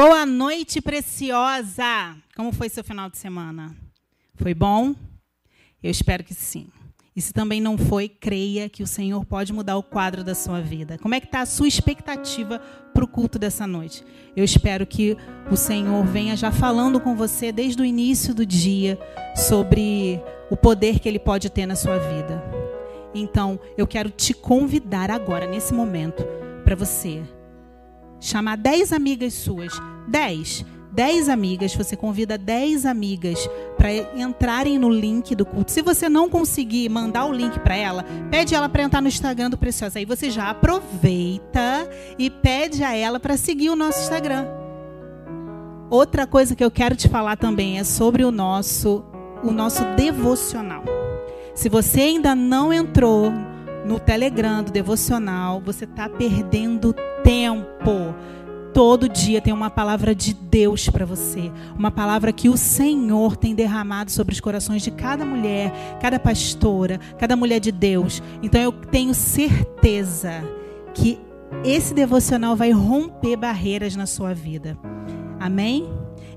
Boa noite, preciosa! Como foi seu final de semana? Foi bom? Eu espero que sim. E se também não foi, creia que o Senhor pode mudar o quadro da sua vida. Como é que está a sua expectativa para o culto dessa noite? Eu espero que o Senhor venha já falando com você desde o início do dia sobre o poder que Ele pode ter na sua vida. Então, eu quero te convidar agora, nesse momento, para você chamar 10 amigas suas. 10 10 amigas, você convida 10 amigas para entrarem no link do culto. Se você não conseguir mandar o link para ela, pede ela para entrar no Instagram do Preciosa. Aí você já aproveita e pede a ela para seguir o nosso Instagram. Outra coisa que eu quero te falar também é sobre o nosso o nosso devocional. Se você ainda não entrou no Telegram do devocional, você está perdendo tempo todo dia tem uma palavra de Deus para você, uma palavra que o Senhor tem derramado sobre os corações de cada mulher, cada pastora, cada mulher de Deus. Então eu tenho certeza que esse devocional vai romper barreiras na sua vida. Amém?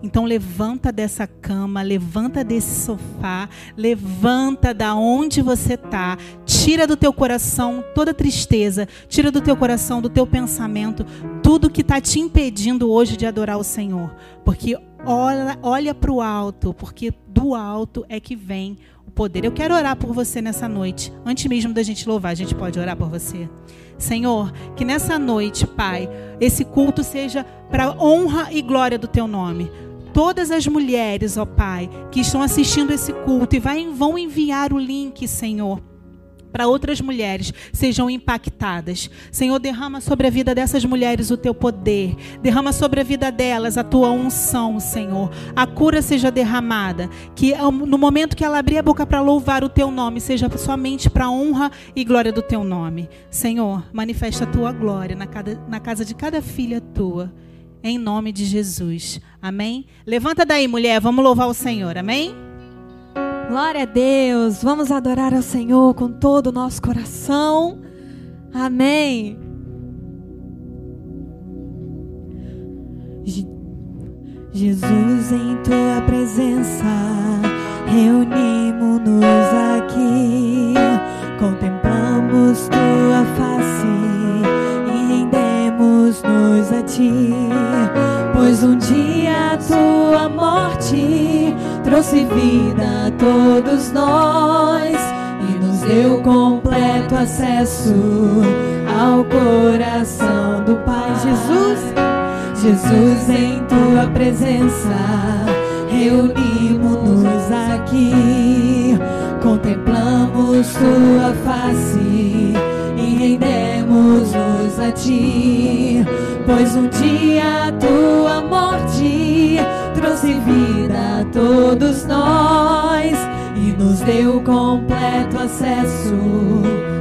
Então levanta dessa cama, levanta desse sofá, levanta da onde você está, tira do teu coração toda tristeza, tira do teu coração, do teu pensamento, tudo que está te impedindo hoje de adorar o Senhor. Porque olha, olha para o alto, porque do alto é que vem o poder. Eu quero orar por você nessa noite. Antes mesmo da gente louvar, a gente pode orar por você. Senhor, que nessa noite, Pai, esse culto seja para honra e glória do teu nome todas as mulheres, ó Pai, que estão assistindo esse culto e vai, vão enviar o link, Senhor para outras mulheres sejam impactadas. Senhor, derrama sobre a vida dessas mulheres o teu poder. Derrama sobre a vida delas a tua unção, Senhor. A cura seja derramada. Que no momento que ela abrir a boca para louvar o teu nome, seja somente para honra e glória do teu nome. Senhor, manifesta a tua glória na casa de cada filha tua em nome de Jesus. Amém? Levanta daí, mulher, vamos louvar o Senhor. Amém? Glória a Deus. Vamos adorar ao Senhor com todo o nosso coração. Amém. Jesus, em tua presença, reunimos-nos aqui, contemplamos tua face rendemos-nos a ti, pois um dia a tua morte trouxe vida a todos nós e nos deu completo acesso ao coração do Pai. Jesus, Jesus, em tua presença, reunimos-nos aqui, contemplamos tua face rendemos-nos a ti, pois um dia a tua morte trouxe vida a todos nós e nos deu completo acesso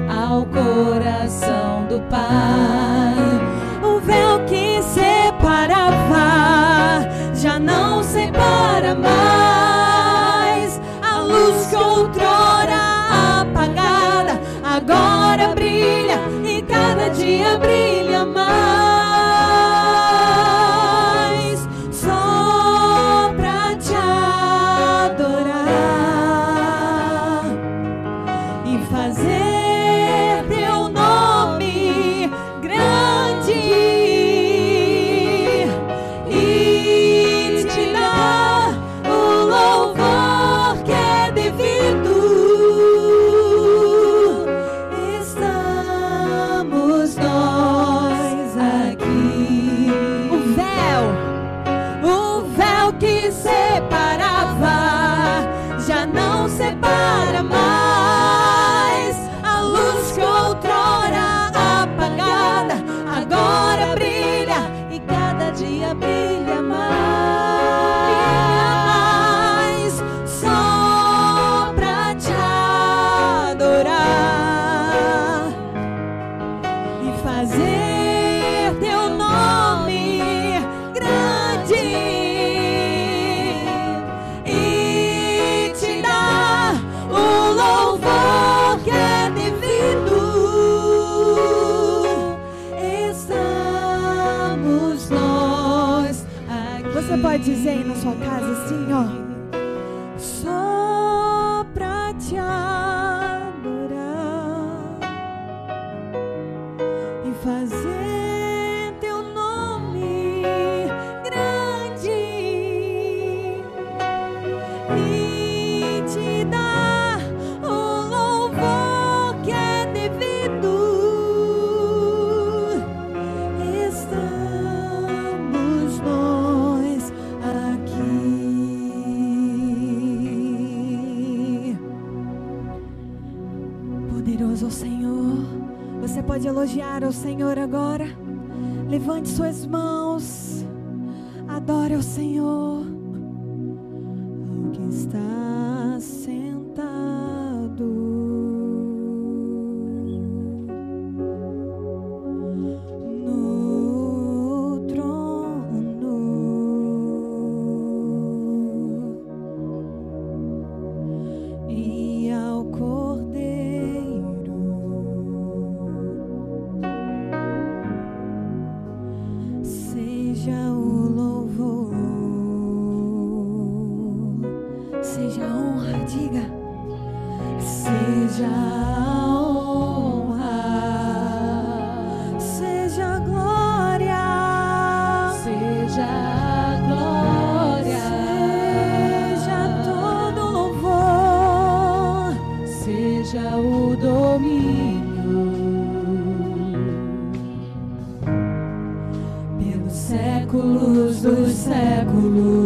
ao coração do Pai. O véu que separava já não separa mais a luz que outrora apagada agora dia brilha mais. Seja o domínio pelos séculos dos séculos.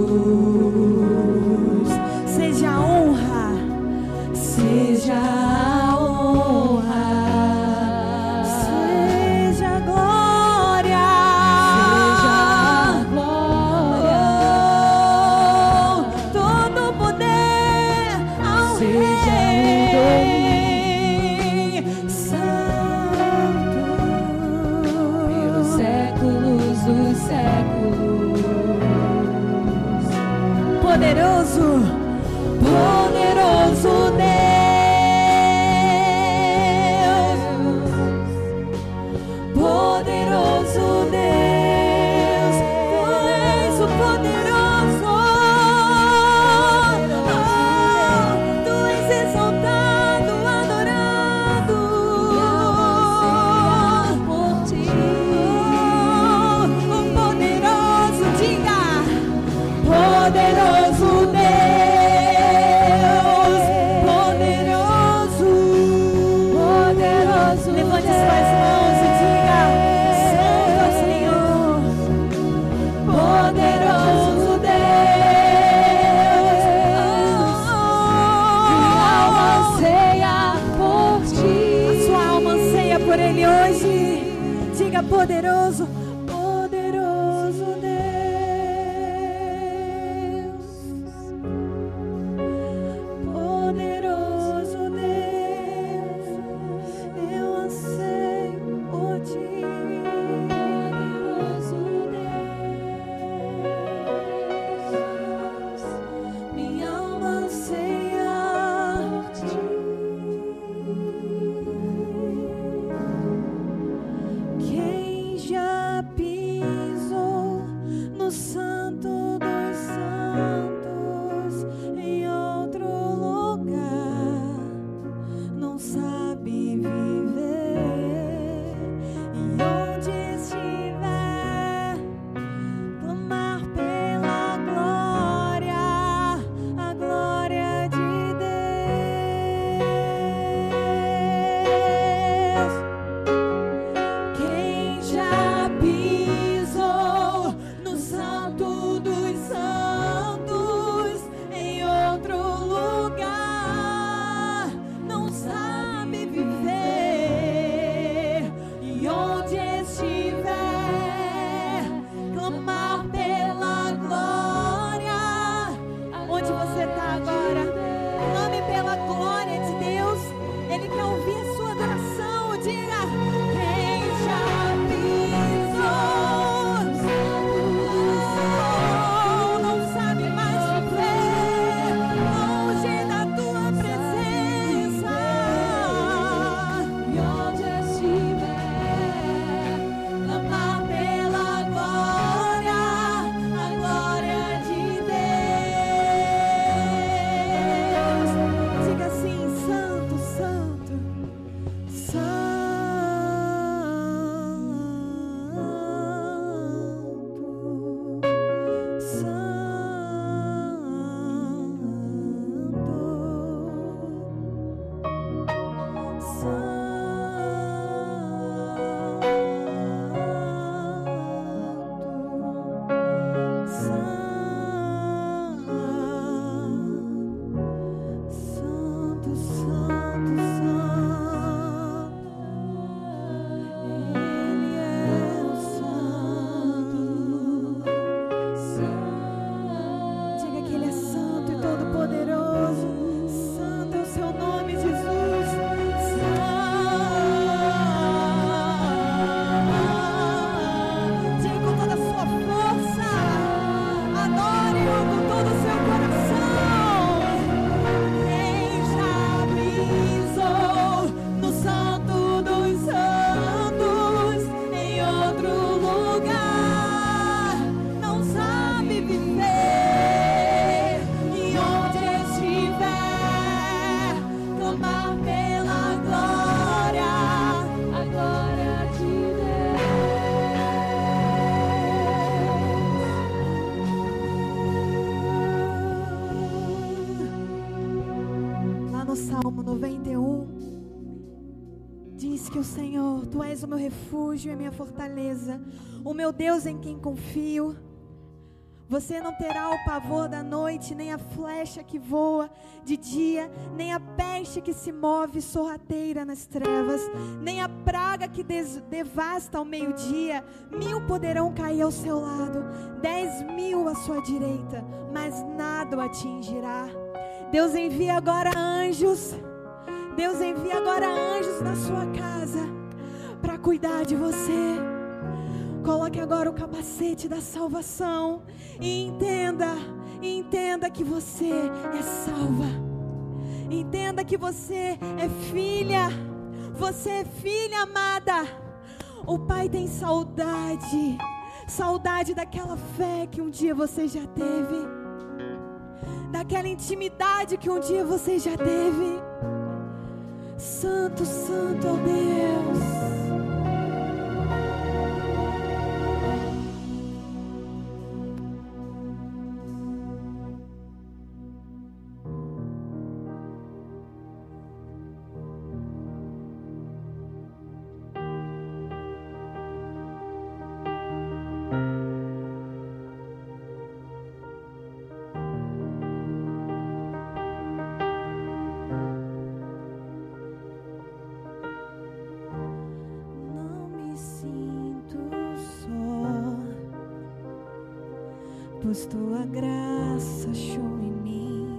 És o meu refúgio e a minha fortaleza, o meu Deus em quem confio. Você não terá o pavor da noite, nem a flecha que voa de dia, nem a peste que se move sorrateira nas trevas, nem a praga que devasta ao meio-dia. Mil poderão cair ao seu lado, dez mil à sua direita, mas nada o atingirá. Deus envia agora anjos. Deus envia agora anjos na sua casa para cuidar de você. Coloque agora o capacete da salvação e entenda, entenda que você é salva. Entenda que você é filha. Você é filha amada. O Pai tem saudade, saudade daquela fé que um dia você já teve, daquela intimidade que um dia você já teve. Santo, Santo, oh Deus. Pois tua graça achou em mim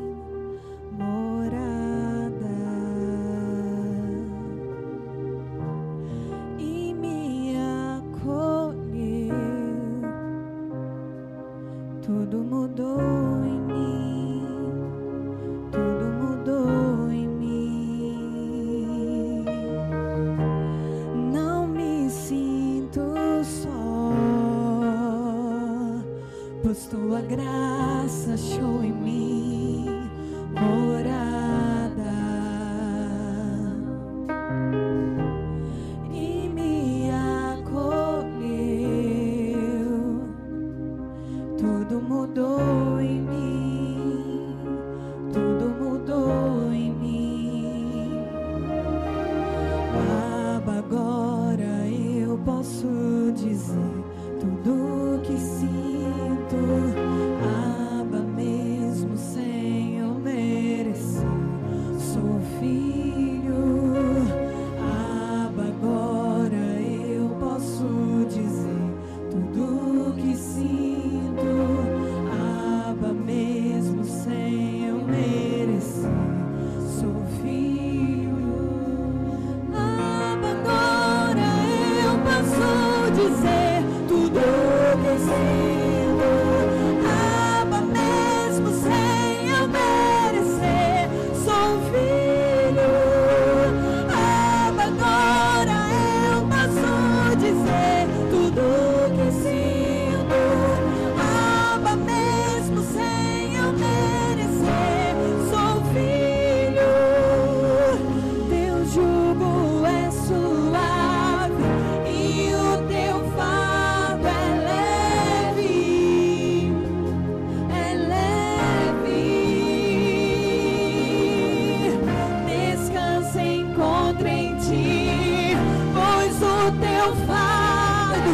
teu fardo,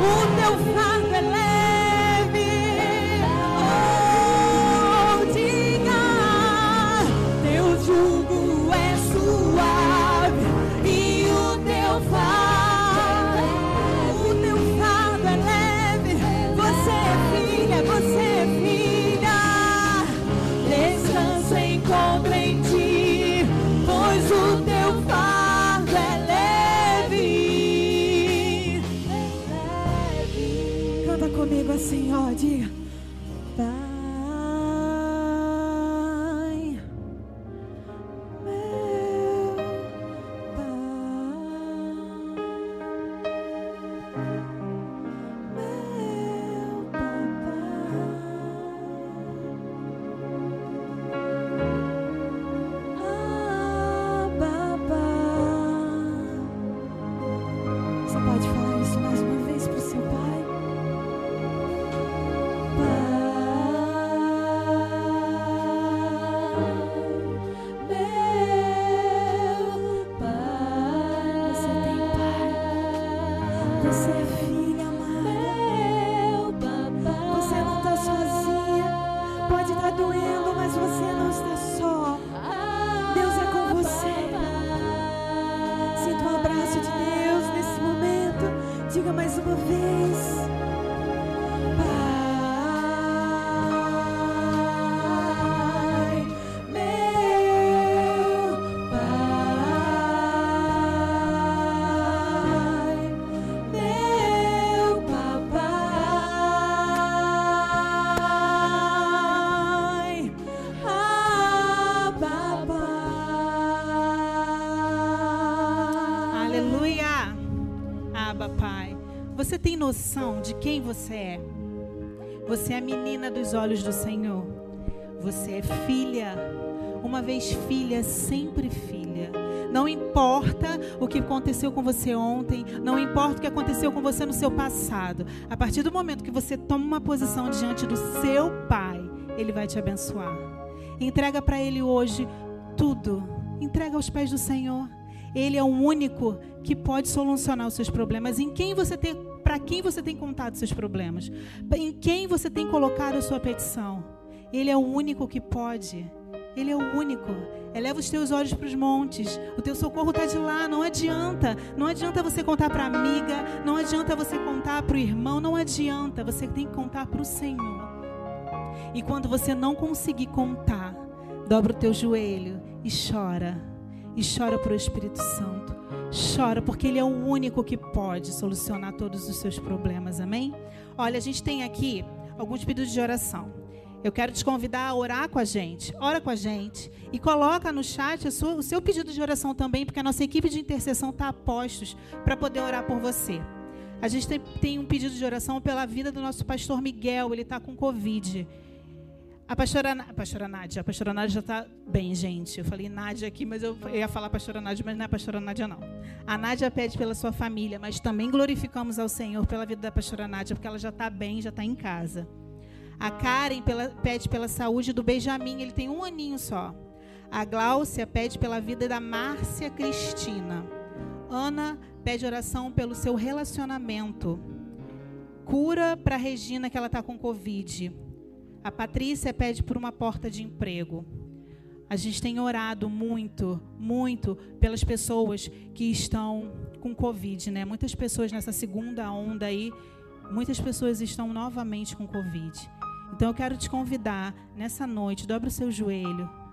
o teu fardo noção de quem você é? Você é a menina dos olhos do Senhor. Você é filha. Uma vez filha, sempre filha. Não importa o que aconteceu com você ontem, não importa o que aconteceu com você no seu passado. A partir do momento que você toma uma posição diante do seu Pai, Ele vai te abençoar. Entrega para Ele hoje tudo. Entrega aos pés do Senhor. Ele é o único que pode solucionar os seus problemas. Em quem você tem, para quem você tem contado seus problemas? Em quem você tem colocado a sua petição? Ele é o único que pode. Ele é o único. Eleva os teus olhos para os montes. O teu socorro está de lá. Não adianta. Não adianta você contar para a amiga. Não adianta você contar para o irmão. Não adianta. Você tem que contar para o Senhor. E quando você não conseguir contar, dobra o teu joelho e chora. E chora para o Espírito Santo. Chora, porque Ele é o único que pode solucionar todos os seus problemas. Amém? Olha, a gente tem aqui alguns pedidos de oração. Eu quero te convidar a orar com a gente. Ora com a gente. E coloca no chat sua, o seu pedido de oração também, porque a nossa equipe de intercessão está a postos para poder orar por você. A gente tem, tem, um pedido de oração pela vida do nosso pastor Miguel. Ele está com Covid. A pastora, a pastora Nádia, a pastora Nádia já está bem, gente. Eu falei Nádia aqui, mas eu, ia falar pastora Nádia, mas não é pastora Nádia, não. A Nádia pede pela sua família, mas também glorificamos ao Senhor pela vida da pastora Nádia, porque ela já está bem, já está em casa. A Karen pela, pede pela saúde do Benjamin, ele tem um aninho só. A Gláucia pede pela vida da Márcia Cristina. Ana pede oração pelo seu relacionamento. Cura para Regina que ela está com Covid. A Patrícia pede por uma porta de emprego. A gente tem orado muito, muito pelas pessoas que estão com Covid, né? Muitas pessoas nessa segunda onda aí, muitas pessoas estão novamente com Covid. Então eu quero te convidar nessa noite, dobre o seu joelho.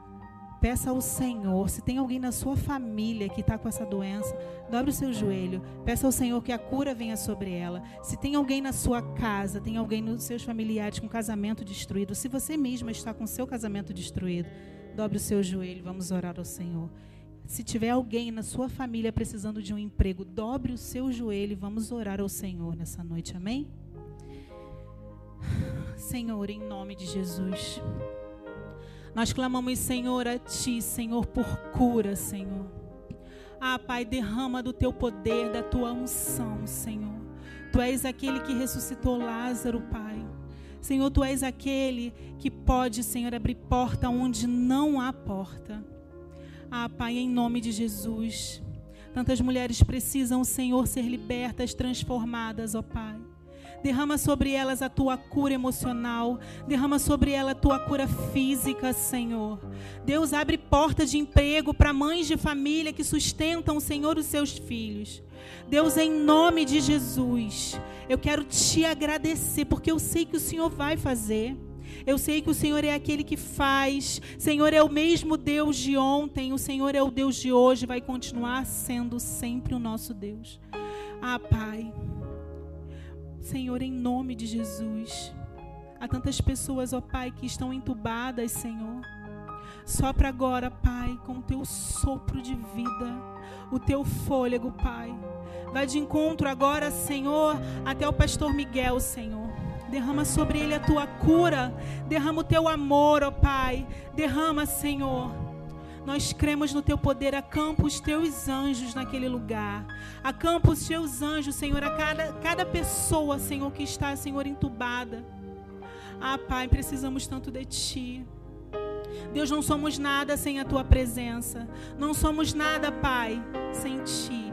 Peça ao Senhor, se tem alguém na sua família que está com essa doença, dobre o seu joelho. Peça ao Senhor que a cura venha sobre ela. Se tem alguém na sua casa, tem alguém nos seus familiares com casamento destruído, se você mesma está com seu casamento destruído, dobre o seu joelho, vamos orar ao Senhor. Se tiver alguém na sua família precisando de um emprego, dobre o seu joelho e vamos orar ao Senhor nessa noite, amém? Senhor, em nome de Jesus. Nós clamamos, Senhor, a Ti, Senhor, por cura, Senhor. Ah, Pai, derrama do Teu poder, da Tua unção, Senhor. Tu és aquele que ressuscitou Lázaro, Pai. Senhor, Tu és aquele que pode, Senhor, abrir porta onde não há porta. Ah, Pai, em nome de Jesus. Tantas mulheres precisam, Senhor, ser libertas, transformadas, ó Pai. Derrama sobre elas a tua cura emocional. Derrama sobre ela a tua cura física, Senhor. Deus abre portas de emprego para mães de família que sustentam, Senhor, os seus filhos. Deus, em nome de Jesus, eu quero te agradecer, porque eu sei que o Senhor vai fazer. Eu sei que o Senhor é aquele que faz. Senhor é o mesmo Deus de ontem. O Senhor é o Deus de hoje. Vai continuar sendo sempre o nosso Deus. Ah, Pai. Senhor, em nome de Jesus. Há tantas pessoas, ó Pai, que estão entubadas, Senhor. Sopra agora, Pai, com o teu sopro de vida, o teu fôlego, Pai. Vai de encontro agora, Senhor, até o pastor Miguel, Senhor. Derrama sobre ele a tua cura. Derrama o teu amor, ó Pai. Derrama, Senhor nós cremos no teu poder. Acampa os teus anjos naquele lugar. Acampa os teus anjos, Senhor, a cada, cada pessoa, Senhor, que está, Senhor, entubada. Ah, Pai, precisamos tanto de Ti. Deus, não somos nada sem a Tua presença. Não somos nada, Pai, sem Ti.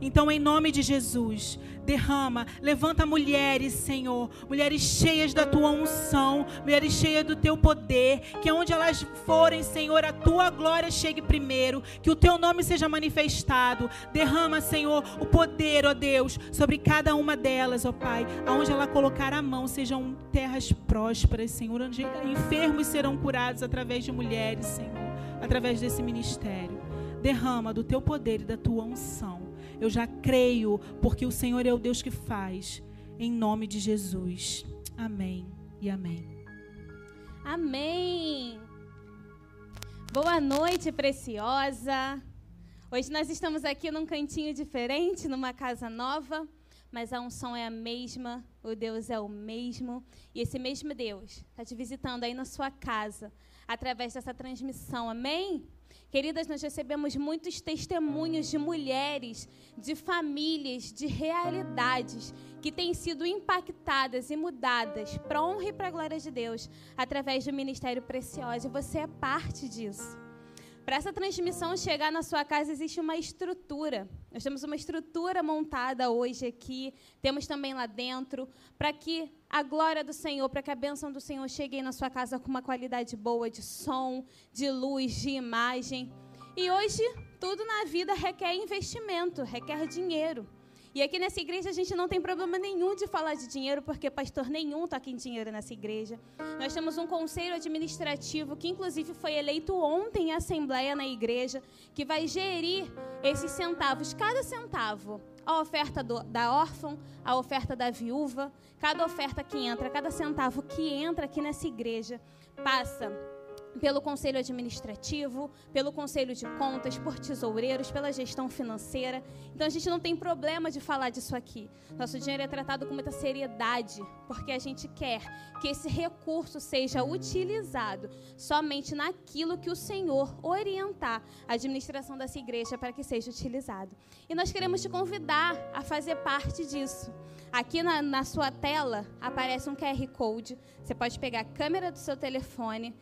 Então, em nome de Jesus, derrama, levanta mulheres, Senhor, mulheres cheias da tua unção, mulheres cheias do teu poder, que onde elas forem, Senhor, a tua glória chegue primeiro, que o teu nome seja manifestado. Derrama, Senhor, o poder, ó Deus, sobre cada uma delas, ó Pai, aonde ela colocar a mão, sejam terras prósperas, Senhor, onde enfermos serão curados através de mulheres, Senhor, através desse ministério. Derrama do teu poder e da tua unção eu já creio, porque o Senhor é o Deus que faz. Em nome de Jesus. Amém e amém. Amém. Boa noite, preciosa. Hoje nós estamos aqui num cantinho diferente, numa casa nova, mas a unção é a mesma, o Deus é o mesmo, e esse mesmo Deus está te visitando aí na sua casa, através dessa transmissão, amém? Queridas, nós recebemos muitos testemunhos de mulheres, de famílias, de realidades que têm sido impactadas e mudadas para honra e para glória de Deus através do ministério precioso. E você é parte disso. Para essa transmissão chegar na sua casa, existe uma estrutura. Nós temos uma estrutura montada hoje aqui, temos também lá dentro, para que a glória do Senhor, para que a bênção do Senhor chegue na sua casa com uma qualidade boa de som, de luz, de imagem. E hoje, tudo na vida requer investimento, requer dinheiro. E aqui nessa igreja a gente não tem problema nenhum de falar de dinheiro, porque pastor nenhum toca em dinheiro nessa igreja. Nós temos um conselho administrativo que, inclusive, foi eleito ontem em assembleia na igreja, que vai gerir esses centavos, cada centavo. A oferta do, da órfã, a oferta da viúva, cada oferta que entra, cada centavo que entra aqui nessa igreja, passa pelo conselho administrativo, pelo conselho de contas, por tesoureiros, pela gestão financeira. Então a gente não tem problema de falar disso aqui. Nosso dinheiro é tratado com muita seriedade, porque a gente quer que esse recurso seja utilizado somente naquilo que o Senhor orientar a administração dessa igreja para que seja utilizado. E nós queremos te convidar a fazer parte disso. Aqui na, na sua tela aparece um QR Code. Você pode pegar a câmera do seu telefone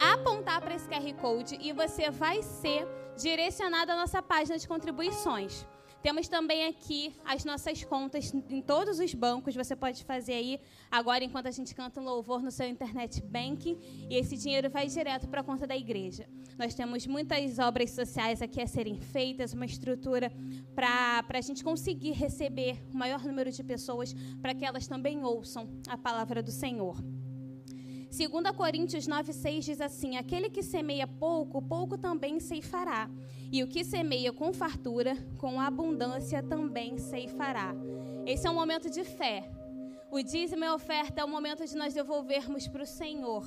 apontar para esse QR Code e você vai ser direcionado à nossa página de contribuições. Temos também aqui as nossas contas em todos os bancos. Você pode fazer aí agora, enquanto a gente canta um louvor no seu internet banking, e esse dinheiro vai direto para a conta da igreja. Nós temos muitas obras sociais aqui a serem feitas, uma estrutura para a gente conseguir receber o maior número de pessoas, para que elas também ouçam a palavra do Senhor. 2 Coríntios 9,6 diz assim: Aquele que semeia pouco, pouco também ceifará. E o que semeia com fartura, com abundância também ceifará. Esse é um momento de fé. O dízimo e oferta é o momento de nós devolvermos para o Senhor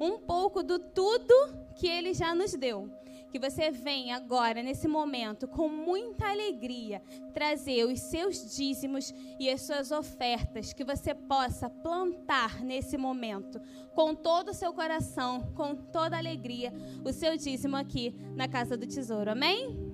um pouco do tudo que Ele já nos deu que você venha agora, nesse momento, com muita alegria, trazer os seus dízimos e as suas ofertas, que você possa plantar nesse momento, com todo o seu coração, com toda alegria, o seu dízimo aqui na casa do tesouro. Amém?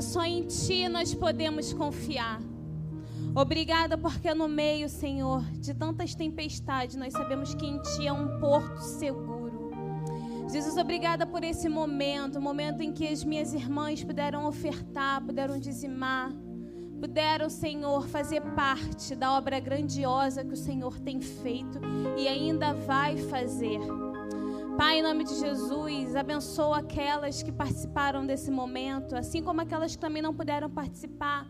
Só em Ti nós podemos confiar. Obrigada porque no meio, Senhor, de tantas tempestades, nós sabemos que em Ti é um porto seguro. Jesus, obrigada por esse momento, momento em que as minhas irmãs puderam ofertar, puderam dizimar, puderam, Senhor, fazer parte da obra grandiosa que o Senhor tem feito e ainda vai fazer. Pai, em nome de Jesus, abençoa aquelas que participaram desse momento, assim como aquelas que também não puderam participar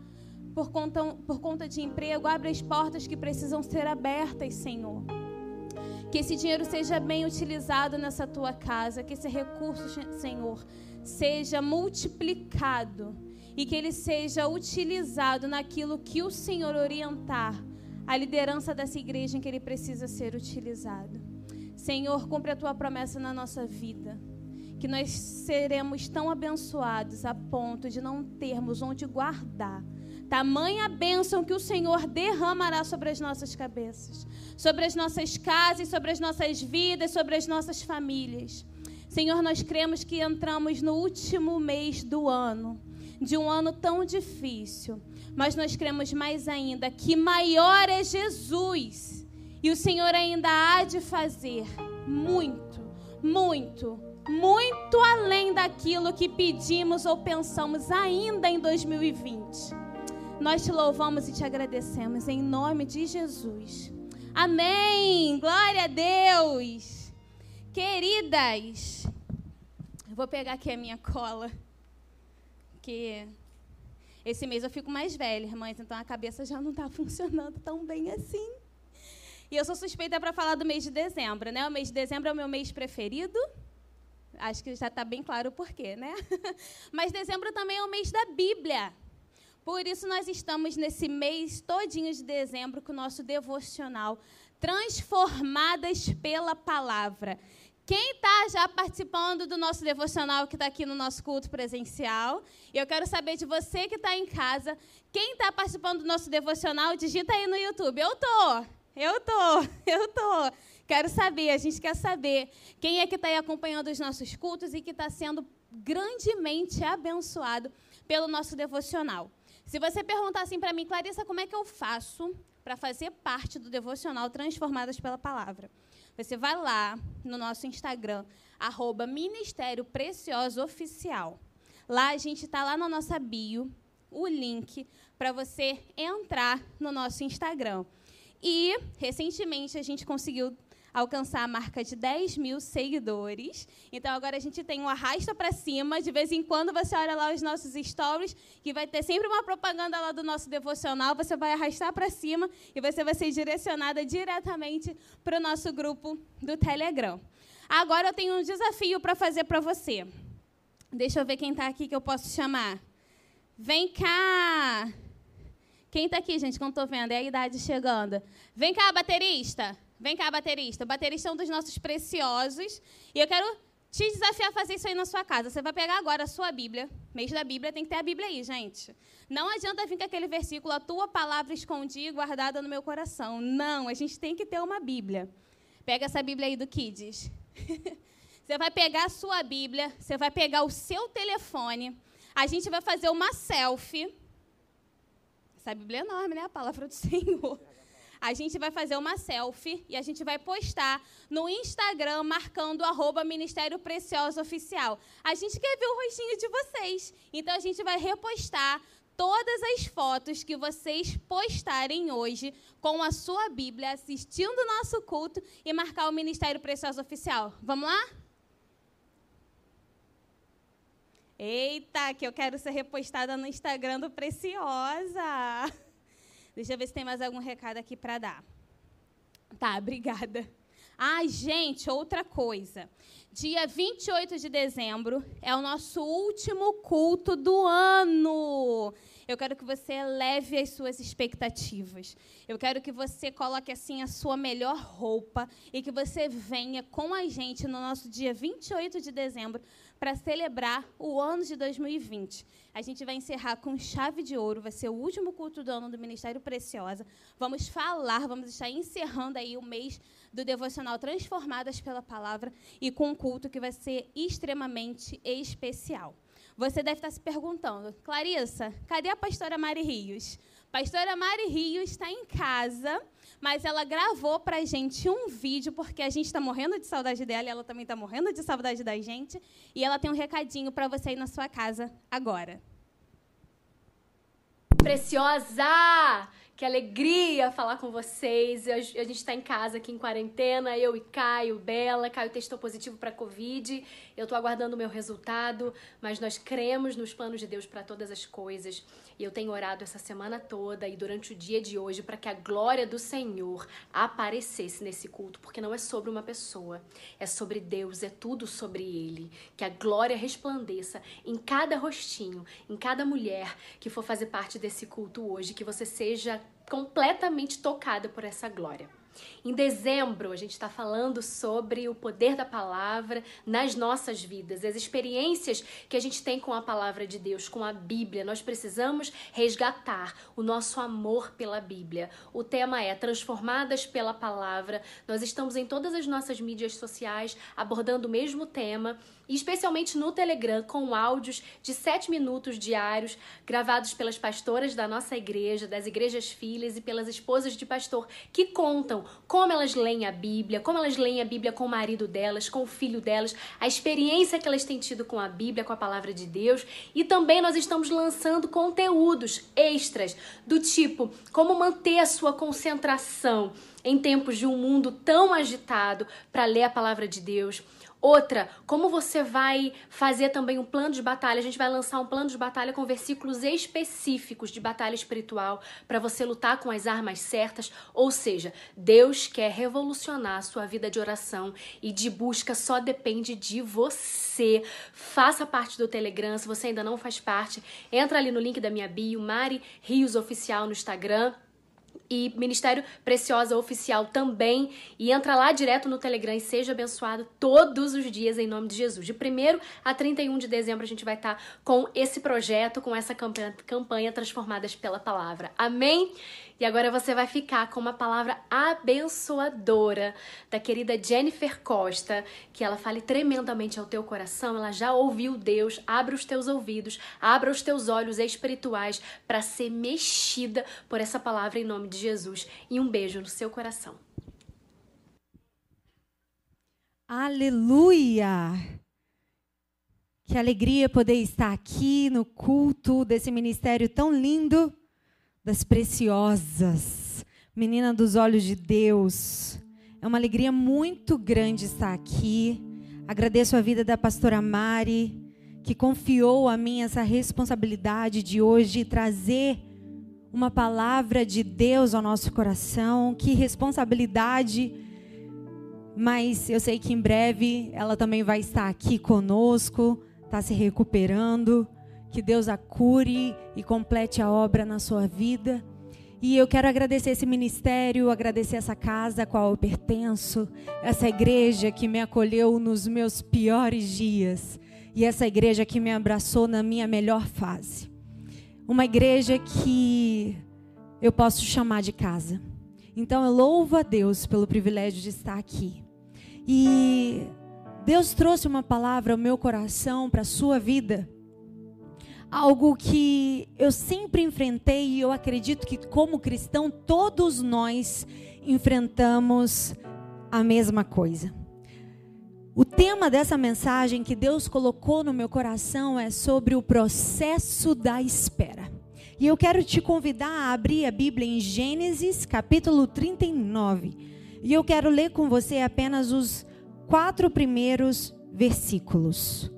por conta, por conta de emprego. Abre as portas que precisam ser abertas, Senhor. Que esse dinheiro seja bem utilizado nessa tua casa, que esse recurso, Senhor, seja multiplicado e que ele seja utilizado naquilo que o Senhor orientar a liderança dessa igreja em que ele precisa ser utilizado. Senhor, cumpre a tua promessa na nossa vida. Que nós seremos tão abençoados a ponto de não termos onde guardar. Tamanha bênção que o Senhor derramará sobre as nossas cabeças, sobre as nossas casas, sobre as nossas vidas, sobre as nossas famílias. Senhor, nós cremos que entramos no último mês do ano, de um ano tão difícil, mas nós cremos mais ainda que maior é Jesus e o Senhor ainda há de fazer muito, muito, muito além daquilo que pedimos ou pensamos ainda em 2020. Nós te louvamos e te agradecemos em nome de Jesus. Amém. Glória a Deus. Queridas, vou pegar aqui a minha cola, que esse mês eu fico mais velha, irmãs, então a cabeça já não está funcionando tão bem assim. E eu sou suspeita para falar do mês de dezembro, né? O mês de dezembro é o meu mês preferido. Acho que já está bem claro o porquê, né? Mas dezembro também é o mês da Bíblia. Por isso nós estamos nesse mês todinho de dezembro com o nosso devocional Transformadas pela Palavra. Quem está já participando do nosso devocional que está aqui no nosso culto presencial? Eu quero saber de você que está em casa. Quem está participando do nosso devocional, digita aí no YouTube. Eu estou. Eu tô, eu tô. Quero saber, a gente quer saber quem é que está aí acompanhando os nossos cultos e que está sendo grandemente abençoado pelo nosso devocional. Se você perguntar assim para mim, Clarissa, como é que eu faço para fazer parte do devocional Transformadas pela Palavra? Você vai lá no nosso Instagram, arroba Ministério Precioso Oficial. Lá a gente está lá na nossa bio, o link para você entrar no nosso Instagram. E, recentemente, a gente conseguiu alcançar a marca de 10 mil seguidores. Então agora a gente tem um arrasta para cima. De vez em quando você olha lá os nossos stories, que vai ter sempre uma propaganda lá do nosso devocional. Você vai arrastar para cima e você vai ser direcionada diretamente para o nosso grupo do Telegram. Agora eu tenho um desafio para fazer para você. Deixa eu ver quem está aqui que eu posso chamar. Vem cá! Quem está aqui, gente, que eu não estou vendo? É a idade chegando. Vem cá, baterista. Vem cá, baterista. O baterista é um dos nossos preciosos. E eu quero te desafiar a fazer isso aí na sua casa. Você vai pegar agora a sua Bíblia. Mês da Bíblia tem que ter a Bíblia aí, gente. Não adianta vir com aquele versículo, a tua palavra escondida e guardada no meu coração. Não, a gente tem que ter uma Bíblia. Pega essa Bíblia aí do Kids. você vai pegar a sua Bíblia, você vai pegar o seu telefone. A gente vai fazer uma selfie essa Bíblia é enorme, né? A palavra do Senhor. A gente vai fazer uma selfie e a gente vai postar no Instagram marcando arroba Ministério Precioso Oficial. A gente quer ver o rostinho de vocês. Então a gente vai repostar todas as fotos que vocês postarem hoje com a sua Bíblia, assistindo o nosso culto e marcar o Ministério Precioso Oficial. Vamos lá? Eita, que eu quero ser repostada no Instagram do Preciosa. Deixa eu ver se tem mais algum recado aqui para dar. Tá, obrigada. Ai, gente, outra coisa. Dia 28 de dezembro é o nosso último culto do ano. Eu quero que você eleve as suas expectativas. Eu quero que você coloque assim a sua melhor roupa e que você venha com a gente no nosso dia 28 de dezembro para celebrar o ano de 2020. A gente vai encerrar com chave de ouro, vai ser o último culto do ano do Ministério Preciosa. Vamos falar, vamos estar encerrando aí o mês do devocional Transformadas pela Palavra e com um culto que vai ser extremamente especial. Você deve estar se perguntando, Clarissa, cadê a pastora Mari Rios? Pastora Mari Rios está em casa mas ela gravou para a gente um vídeo, porque a gente está morrendo de saudade dela e ela também está morrendo de saudade da gente. E ela tem um recadinho para você aí na sua casa agora. Preciosa! Que alegria falar com vocês. A gente está em casa aqui em quarentena, eu e Caio, Bela. Caio testou positivo para Covid. Eu estou aguardando o meu resultado, mas nós cremos nos planos de Deus para todas as coisas. E eu tenho orado essa semana toda e durante o dia de hoje para que a glória do Senhor aparecesse nesse culto, porque não é sobre uma pessoa, é sobre Deus, é tudo sobre Ele. Que a glória resplandeça em cada rostinho, em cada mulher que for fazer parte desse culto hoje, que você seja completamente tocada por essa glória. Em dezembro, a gente está falando sobre o poder da palavra nas nossas vidas, as experiências que a gente tem com a palavra de Deus, com a Bíblia. Nós precisamos resgatar o nosso amor pela Bíblia. O tema é Transformadas pela Palavra. Nós estamos em todas as nossas mídias sociais abordando o mesmo tema especialmente no Telegram, com áudios de sete minutos diários, gravados pelas pastoras da nossa igreja, das igrejas filhas e pelas esposas de pastor, que contam como elas leem a Bíblia, como elas leem a Bíblia com o marido delas, com o filho delas, a experiência que elas têm tido com a Bíblia, com a palavra de Deus. E também nós estamos lançando conteúdos extras, do tipo como manter a sua concentração em tempos de um mundo tão agitado para ler a palavra de Deus Outra, como você vai fazer também um plano de batalha? A gente vai lançar um plano de batalha com versículos específicos de batalha espiritual para você lutar com as armas certas. Ou seja, Deus quer revolucionar a sua vida de oração e de busca só depende de você. Faça parte do Telegram, se você ainda não faz parte, entra ali no link da minha bio, Mari Rios Oficial no Instagram e Ministério Preciosa Oficial também. E entra lá direto no Telegram e seja abençoado todos os dias em nome de Jesus. De 1 a 31 de dezembro a gente vai estar com esse projeto, com essa campanha, campanha Transformadas pela Palavra. Amém? E agora você vai ficar com uma palavra abençoadora da querida Jennifer Costa, que ela fale tremendamente ao teu coração. Ela já ouviu Deus. Abra os teus ouvidos, abra os teus olhos espirituais para ser mexida por essa palavra em nome de Jesus. E um beijo no seu coração. Aleluia! Que alegria poder estar aqui no culto desse ministério tão lindo das preciosas, menina dos olhos de Deus. É uma alegria muito grande estar aqui. Agradeço a vida da pastora Mari, que confiou a mim essa responsabilidade de hoje trazer uma palavra de Deus ao nosso coração. Que responsabilidade! Mas eu sei que em breve ela também vai estar aqui conosco, está se recuperando. Que Deus a cure e complete a obra na sua vida. E eu quero agradecer esse ministério, agradecer essa casa a qual eu pertenço, essa igreja que me acolheu nos meus piores dias e essa igreja que me abraçou na minha melhor fase. Uma igreja que eu posso chamar de casa. Então eu louvo a Deus pelo privilégio de estar aqui. E Deus trouxe uma palavra ao meu coração para a sua vida algo que eu sempre enfrentei e eu acredito que, como cristão, todos nós enfrentamos a mesma coisa. O tema dessa mensagem que Deus colocou no meu coração é sobre o processo da espera. E eu quero te convidar a abrir a Bíblia em Gênesis capítulo 39. E eu quero ler com você apenas os quatro primeiros versículos.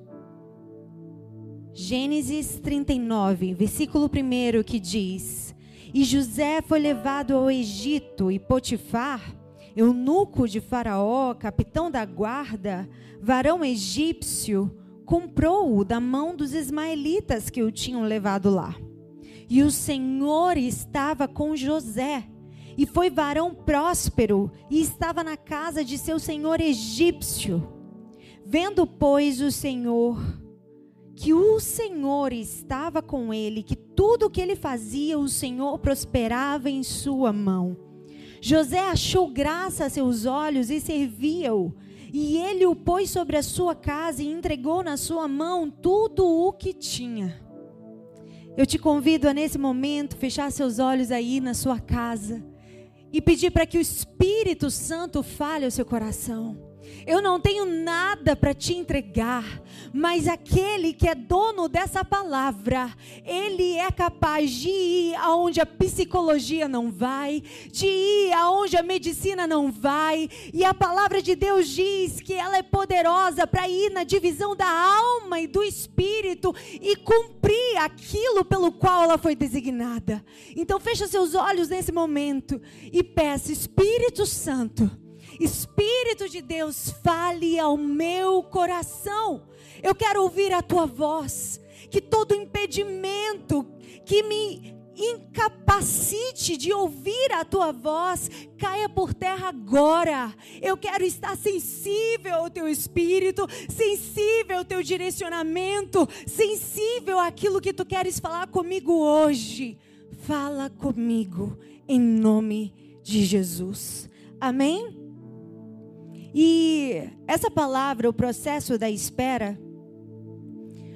Gênesis 39, versículo 1 que diz: E José foi levado ao Egito, e Potifar, eunuco de Faraó, capitão da guarda, varão egípcio, comprou-o da mão dos ismaelitas que o tinham levado lá. E o Senhor estava com José, e foi varão próspero, e estava na casa de seu senhor egípcio. Vendo, pois, o Senhor que o Senhor estava com ele, que tudo o que ele fazia, o Senhor prosperava em sua mão. José achou graça a seus olhos e servia-o. E ele o pôs sobre a sua casa e entregou na sua mão tudo o que tinha. Eu te convido a nesse momento fechar seus olhos aí na sua casa e pedir para que o Espírito Santo fale ao seu coração. Eu não tenho nada para te entregar, mas aquele que é dono dessa palavra, ele é capaz de ir aonde a psicologia não vai, de ir aonde a medicina não vai, e a palavra de Deus diz que ela é poderosa para ir na divisão da alma e do espírito e cumprir aquilo pelo qual ela foi designada. Então fecha seus olhos nesse momento e peça Espírito Santo Espírito de Deus, fale ao meu coração. Eu quero ouvir a tua voz. Que todo impedimento que me incapacite de ouvir a tua voz, caia por terra agora. Eu quero estar sensível ao teu espírito, sensível ao teu direcionamento, sensível àquilo que tu queres falar comigo hoje. Fala comigo em nome de Jesus. Amém? E essa palavra, o processo da espera,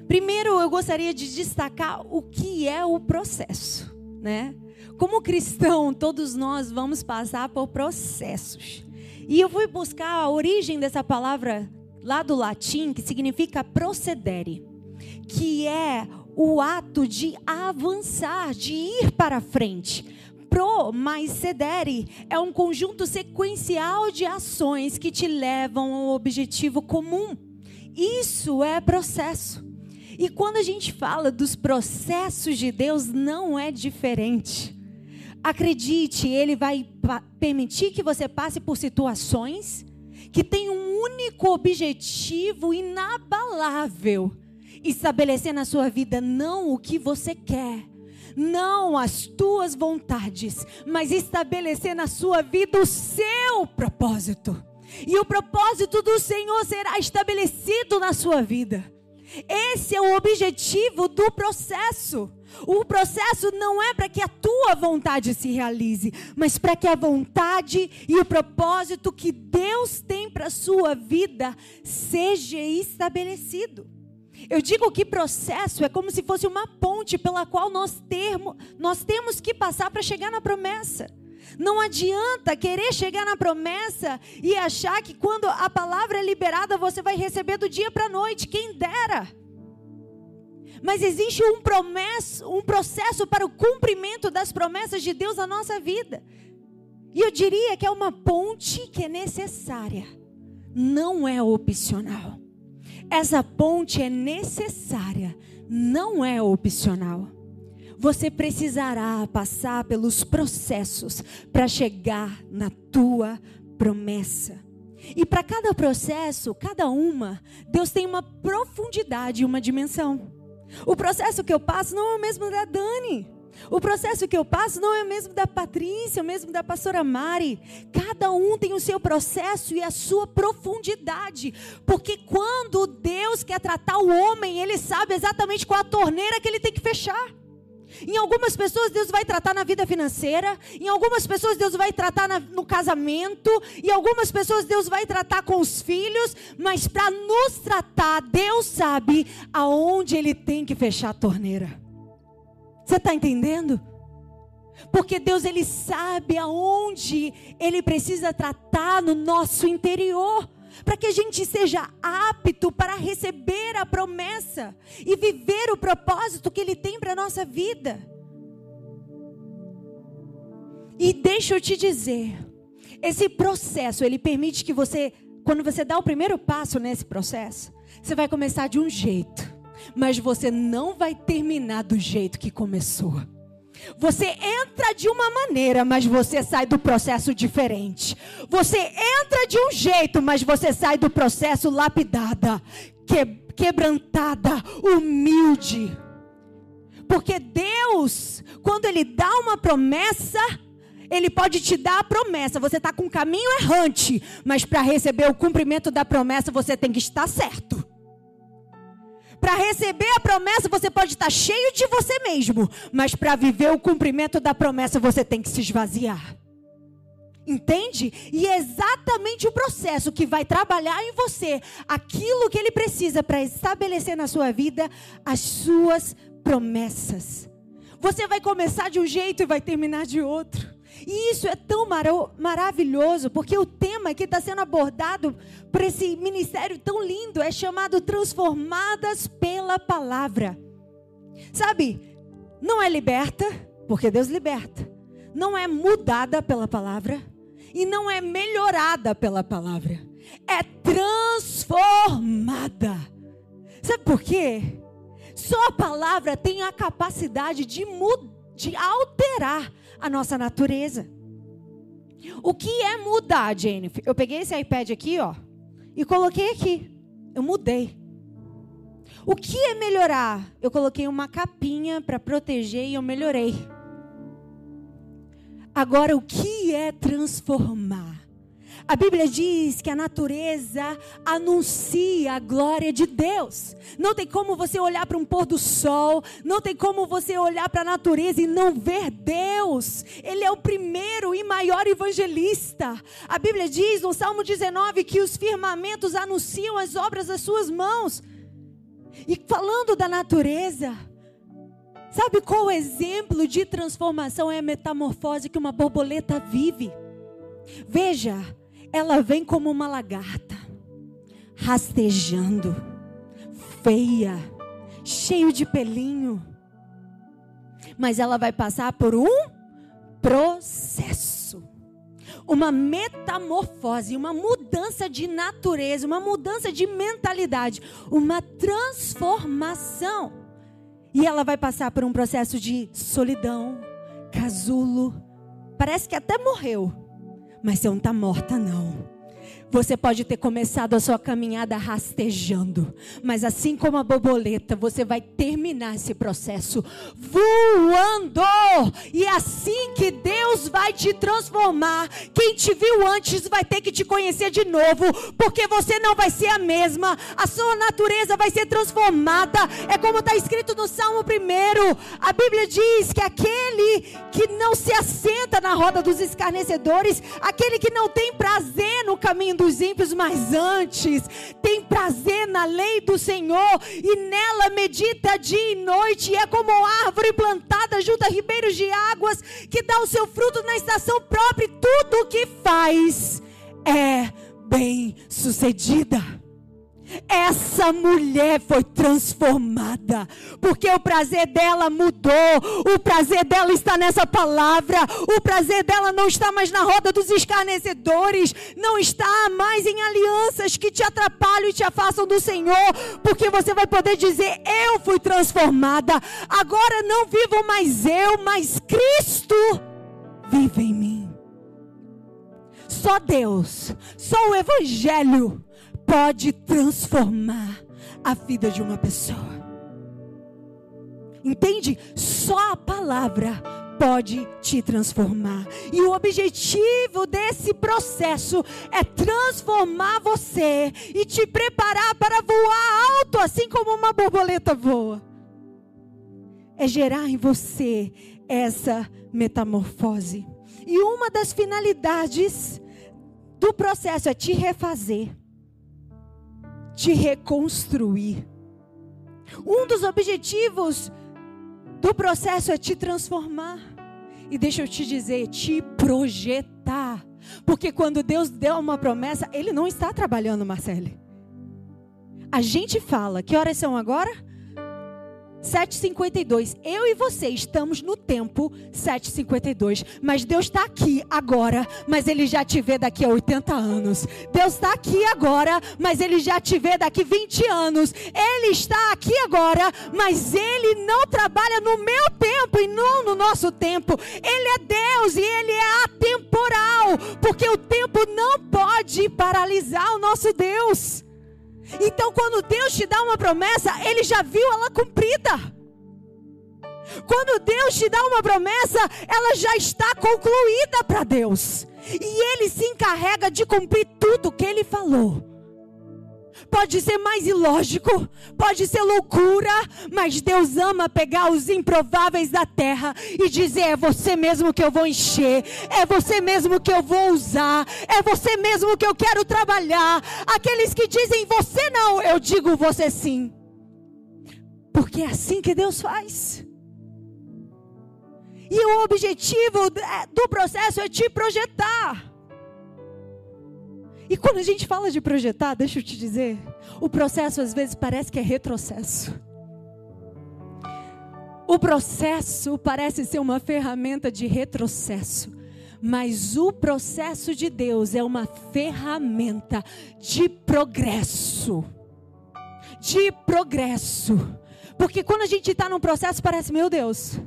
primeiro eu gostaria de destacar o que é o processo, né? Como cristão, todos nós vamos passar por processos. E eu fui buscar a origem dessa palavra lá do latim, que significa procedere, que é o ato de avançar, de ir para frente pro mais cedere é um conjunto sequencial de ações que te levam ao objetivo comum. Isso é processo. E quando a gente fala dos processos de Deus, não é diferente. Acredite, Ele vai permitir que você passe por situações que têm um único objetivo inabalável: estabelecer na sua vida não o que você quer, não as tuas vontades, mas estabelecer na sua vida o seu propósito. E o propósito do Senhor será estabelecido na sua vida. Esse é o objetivo do processo. O processo não é para que a tua vontade se realize, mas para que a vontade e o propósito que Deus tem para a sua vida seja estabelecido. Eu digo que processo é como se fosse uma ponte pela qual nós, termo, nós temos que passar para chegar na promessa. Não adianta querer chegar na promessa e achar que quando a palavra é liberada você vai receber do dia para a noite. Quem dera. Mas existe um, promesso, um processo para o cumprimento das promessas de Deus na nossa vida. E eu diria que é uma ponte que é necessária, não é opcional. Essa ponte é necessária, não é opcional. Você precisará passar pelos processos para chegar na tua promessa. E para cada processo, cada uma, Deus tem uma profundidade e uma dimensão. O processo que eu passo não é o mesmo da Dani. O processo que eu passo não é o mesmo da Patrícia, o mesmo da pastora Mari. Cada um tem o seu processo e a sua profundidade. Porque quando Deus quer tratar o homem, ele sabe exatamente qual a torneira que ele tem que fechar. Em algumas pessoas Deus vai tratar na vida financeira, em algumas pessoas Deus vai tratar na, no casamento, em algumas pessoas Deus vai tratar com os filhos, mas para nos tratar, Deus sabe aonde Ele tem que fechar a torneira. Você está entendendo? Porque Deus ele sabe aonde Ele precisa tratar no nosso interior para que a gente seja apto para receber a promessa e viver o propósito que Ele tem para a nossa vida. E deixa eu te dizer, esse processo, ele permite que você, quando você dá o primeiro passo nesse processo, você vai começar de um jeito, mas você não vai terminar do jeito que começou. Você entra de uma maneira, mas você sai do processo diferente. Você entra de um jeito, mas você sai do processo lapidada, que, quebrantada, humilde. Porque Deus, quando Ele dá uma promessa, Ele pode te dar a promessa. Você está com um caminho errante, mas para receber o cumprimento da promessa, você tem que estar certo. Para receber a promessa, você pode estar cheio de você mesmo, mas para viver o cumprimento da promessa, você tem que se esvaziar. Entende? E é exatamente o processo que vai trabalhar em você aquilo que ele precisa para estabelecer na sua vida as suas promessas. Você vai começar de um jeito e vai terminar de outro. E isso é tão mar maravilhoso, porque o tema que está sendo abordado por esse ministério tão lindo é chamado Transformadas pela Palavra. Sabe, não é liberta, porque Deus liberta. Não é mudada pela palavra. E não é melhorada pela palavra. É transformada. Sabe por quê? Só a palavra tem a capacidade de, de alterar a nossa natureza. O que é mudar, Jennifer? Eu peguei esse iPad aqui, ó, e coloquei aqui. Eu mudei. O que é melhorar? Eu coloquei uma capinha para proteger e eu melhorei. Agora, o que é transformar? A Bíblia diz que a natureza anuncia a glória de Deus. Não tem como você olhar para um pôr do sol, não tem como você olhar para a natureza e não ver Deus. Ele é o primeiro e maior evangelista. A Bíblia diz no Salmo 19 que os firmamentos anunciam as obras das suas mãos. E falando da natureza, sabe qual o exemplo de transformação é a metamorfose que uma borboleta vive? Veja, ela vem como uma lagarta, rastejando, feia, cheio de pelinho. Mas ela vai passar por um processo, uma metamorfose, uma mudança de natureza, uma mudança de mentalidade, uma transformação. E ela vai passar por um processo de solidão, casulo, parece que até morreu mas você não está morta, não. Você pode ter começado a sua caminhada rastejando, mas assim como a borboleta, você vai terminar esse processo voando. E é assim que Deus vai te transformar. Quem te viu antes vai ter que te conhecer de novo, porque você não vai ser a mesma. A sua natureza vai ser transformada. É como está escrito no Salmo 1. A Bíblia diz que aquele que não se assenta na roda dos escarnecedores, aquele que não tem prazer no caminho dos ímpios, mas antes tem prazer na lei do Senhor e nela medita dia e noite. E é como árvore plantada junto a ribeiros de águas que dá o seu fruto na estação própria. E tudo o que faz é bem sucedida. Essa mulher foi transformada, porque o prazer dela mudou, o prazer dela está nessa palavra, o prazer dela não está mais na roda dos escarnecedores, não está mais em alianças que te atrapalham e te afastam do Senhor, porque você vai poder dizer: Eu fui transformada, agora não vivo mais eu, mas Cristo vive em mim. Só Deus, só o Evangelho pode transformar a vida de uma pessoa. Entende? Só a palavra pode te transformar. E o objetivo desse processo é transformar você e te preparar para voar alto, assim como uma borboleta voa. É gerar em você essa metamorfose. E uma das finalidades do processo é te refazer te reconstruir. Um dos objetivos do processo é te transformar. E deixa eu te dizer, te projetar. Porque quando Deus deu uma promessa, Ele não está trabalhando, Marcele. A gente fala, que horas são agora? 7h52. Eu e você estamos no tempo 7h52. Mas Deus está aqui agora, mas Ele já te vê daqui a 80 anos. Deus está aqui agora, mas Ele já te vê daqui a 20 anos. Ele está aqui agora, mas Ele não trabalha no meu tempo e não no nosso tempo. Ele é Deus e Ele é atemporal. Porque o tempo não pode paralisar o nosso Deus. Então, quando Deus te dá uma promessa, Ele já viu ela cumprida. Quando Deus te dá uma promessa, ela já está concluída para Deus. E Ele se encarrega de cumprir tudo que Ele falou. Pode ser mais ilógico, pode ser loucura, mas Deus ama pegar os improváveis da terra e dizer: é você mesmo que eu vou encher, é você mesmo que eu vou usar, é você mesmo que eu quero trabalhar. Aqueles que dizem você não, eu digo você sim. Porque é assim que Deus faz. E o objetivo do processo é te projetar. E quando a gente fala de projetar, deixa eu te dizer, o processo às vezes parece que é retrocesso. O processo parece ser uma ferramenta de retrocesso, mas o processo de Deus é uma ferramenta de progresso. De progresso. Porque quando a gente está num processo, parece, meu Deus,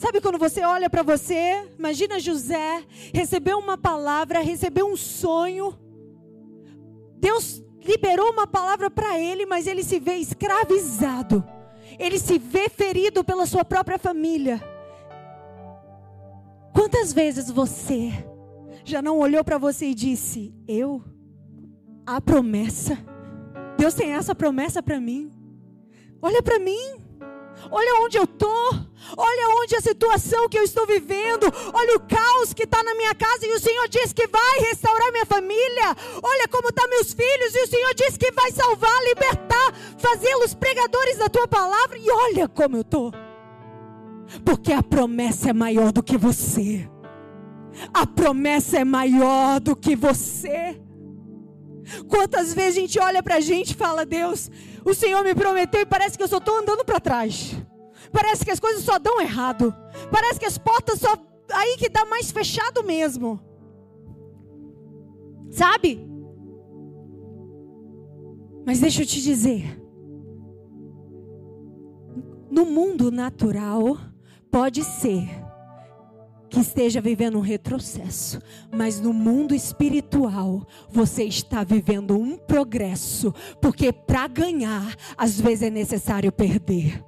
Sabe quando você olha para você, imagina José, recebeu uma palavra, recebeu um sonho, Deus liberou uma palavra para ele, mas ele se vê escravizado. Ele se vê ferido pela sua própria família. Quantas vezes você já não olhou para você e disse: Eu? A promessa. Deus tem essa promessa para mim. Olha para mim. Olha onde eu estou. Olha onde a situação que eu estou vivendo. Olha o caos que está na minha casa. E o Senhor diz que vai restaurar minha família. Olha como estão tá meus filhos. E o Senhor diz que vai salvar, libertar, fazê-los pregadores da tua palavra. E olha como eu estou. Porque a promessa é maior do que você. A promessa é maior do que você. Quantas vezes a gente olha para a gente e fala, Deus, o Senhor me prometeu e parece que eu só estou andando para trás. Parece que as coisas só dão errado. Parece que as portas só aí que dá mais fechado mesmo. Sabe? Mas deixa eu te dizer. No mundo natural, pode ser que esteja vivendo um retrocesso, mas no mundo espiritual você está vivendo um progresso, porque para ganhar, às vezes é necessário perder.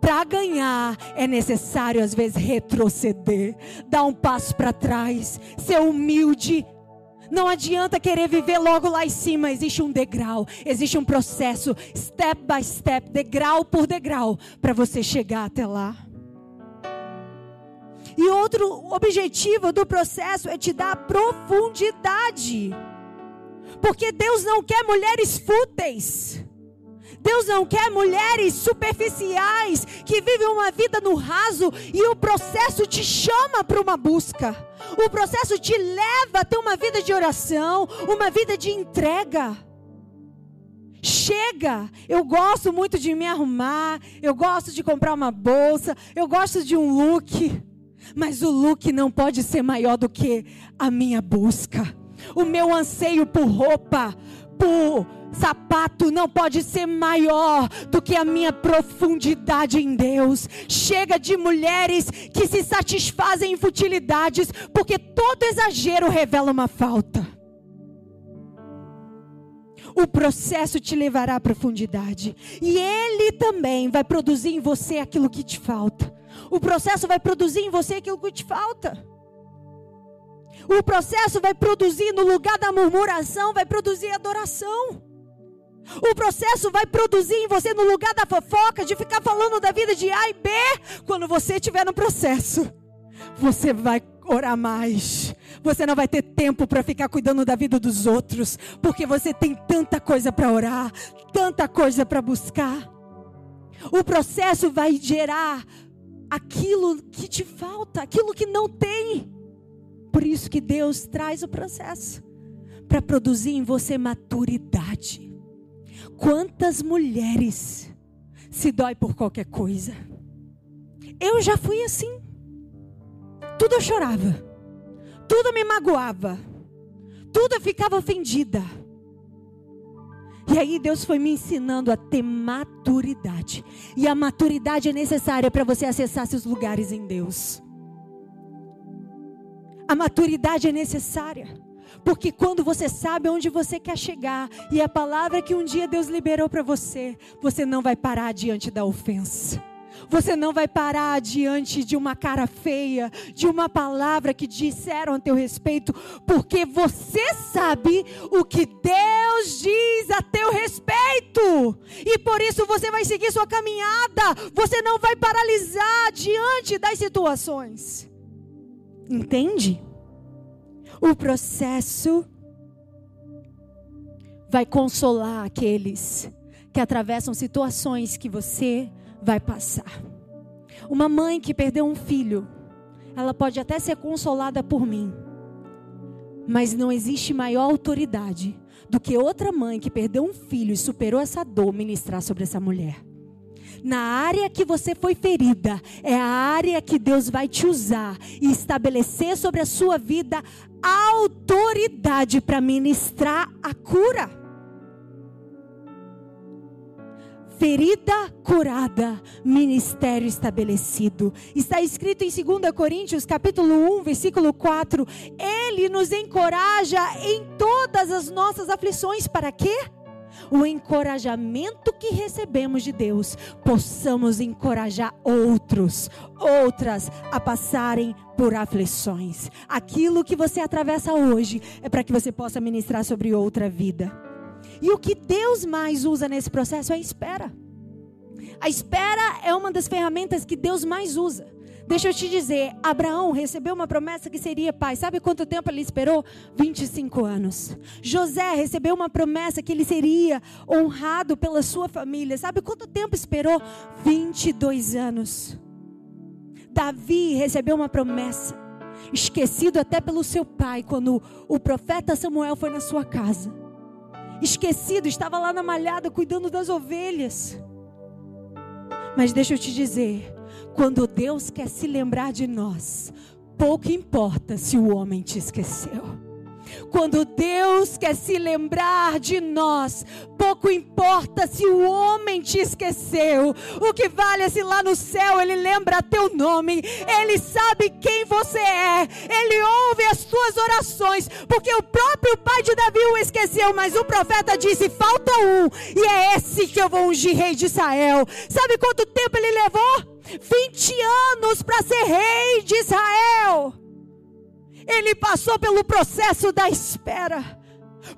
Para ganhar é necessário às vezes retroceder, dar um passo para trás, ser humilde. Não adianta querer viver logo lá em cima, existe um degrau, existe um processo, step by step, degrau por degrau, para você chegar até lá. E outro objetivo do processo é te dar profundidade. Porque Deus não quer mulheres fúteis. Deus não quer mulheres superficiais que vivem uma vida no raso e o processo te chama para uma busca. O processo te leva a ter uma vida de oração, uma vida de entrega. Chega! Eu gosto muito de me arrumar, eu gosto de comprar uma bolsa, eu gosto de um look. Mas o look não pode ser maior do que a minha busca. O meu anseio por roupa, por sapato não pode ser maior do que a minha profundidade em Deus. Chega de mulheres que se satisfazem em futilidades, porque todo exagero revela uma falta. O processo te levará à profundidade, e ele também vai produzir em você aquilo que te falta. O processo vai produzir em você aquilo que te falta. O processo vai produzir no lugar da murmuração, vai produzir adoração. O processo vai produzir em você no lugar da fofoca, de ficar falando da vida de A e B, quando você estiver no processo. Você vai orar mais. Você não vai ter tempo para ficar cuidando da vida dos outros, porque você tem tanta coisa para orar, tanta coisa para buscar. O processo vai gerar aquilo que te falta, aquilo que não tem. Por isso que Deus traz o processo para produzir em você maturidade. Quantas mulheres se dói por qualquer coisa? Eu já fui assim. Tudo eu chorava. Tudo me magoava. Tudo eu ficava ofendida. E aí Deus foi me ensinando a ter maturidade. E a maturidade é necessária para você acessar seus lugares em Deus. A maturidade é necessária. Porque quando você sabe onde você quer chegar e a palavra que um dia Deus liberou para você, você não vai parar diante da ofensa. Você não vai parar diante de uma cara feia, de uma palavra que disseram a teu respeito, porque você sabe o que Deus diz a teu respeito. E por isso você vai seguir sua caminhada. Você não vai paralisar diante das situações. Entende? O processo vai consolar aqueles que atravessam situações que você vai passar. Uma mãe que perdeu um filho, ela pode até ser consolada por mim, mas não existe maior autoridade do que outra mãe que perdeu um filho e superou essa dor ministrar sobre essa mulher na área que você foi ferida, é a área que Deus vai te usar e estabelecer sobre a sua vida autoridade para ministrar a cura. Ferida curada, ministério estabelecido. Está escrito em 2 Coríntios, capítulo 1, versículo 4, ele nos encoraja em todas as nossas aflições para quê? o encorajamento que recebemos de Deus, possamos encorajar outros, outras a passarem por aflições. Aquilo que você atravessa hoje é para que você possa ministrar sobre outra vida. E o que Deus mais usa nesse processo é a espera. A espera é uma das ferramentas que Deus mais usa. Deixa eu te dizer, Abraão recebeu uma promessa que seria pai. Sabe quanto tempo ele esperou? 25 anos. José recebeu uma promessa que ele seria honrado pela sua família. Sabe quanto tempo esperou? 22 anos. Davi recebeu uma promessa, esquecido até pelo seu pai, quando o profeta Samuel foi na sua casa. Esquecido, estava lá na malhada cuidando das ovelhas. Mas deixa eu te dizer, quando Deus quer se lembrar de nós, pouco importa se o homem te esqueceu. Quando Deus quer se lembrar de nós, pouco importa se o homem te esqueceu. O que vale é se lá no céu ele lembra teu nome, ele sabe quem você é, ele ouve as tuas orações, porque o próprio pai de Davi o esqueceu, mas o profeta disse: falta um, e é esse que eu vou ungir rei de Israel. Sabe quanto tempo ele levou? 20 anos para ser rei de Israel. Ele passou pelo processo da espera.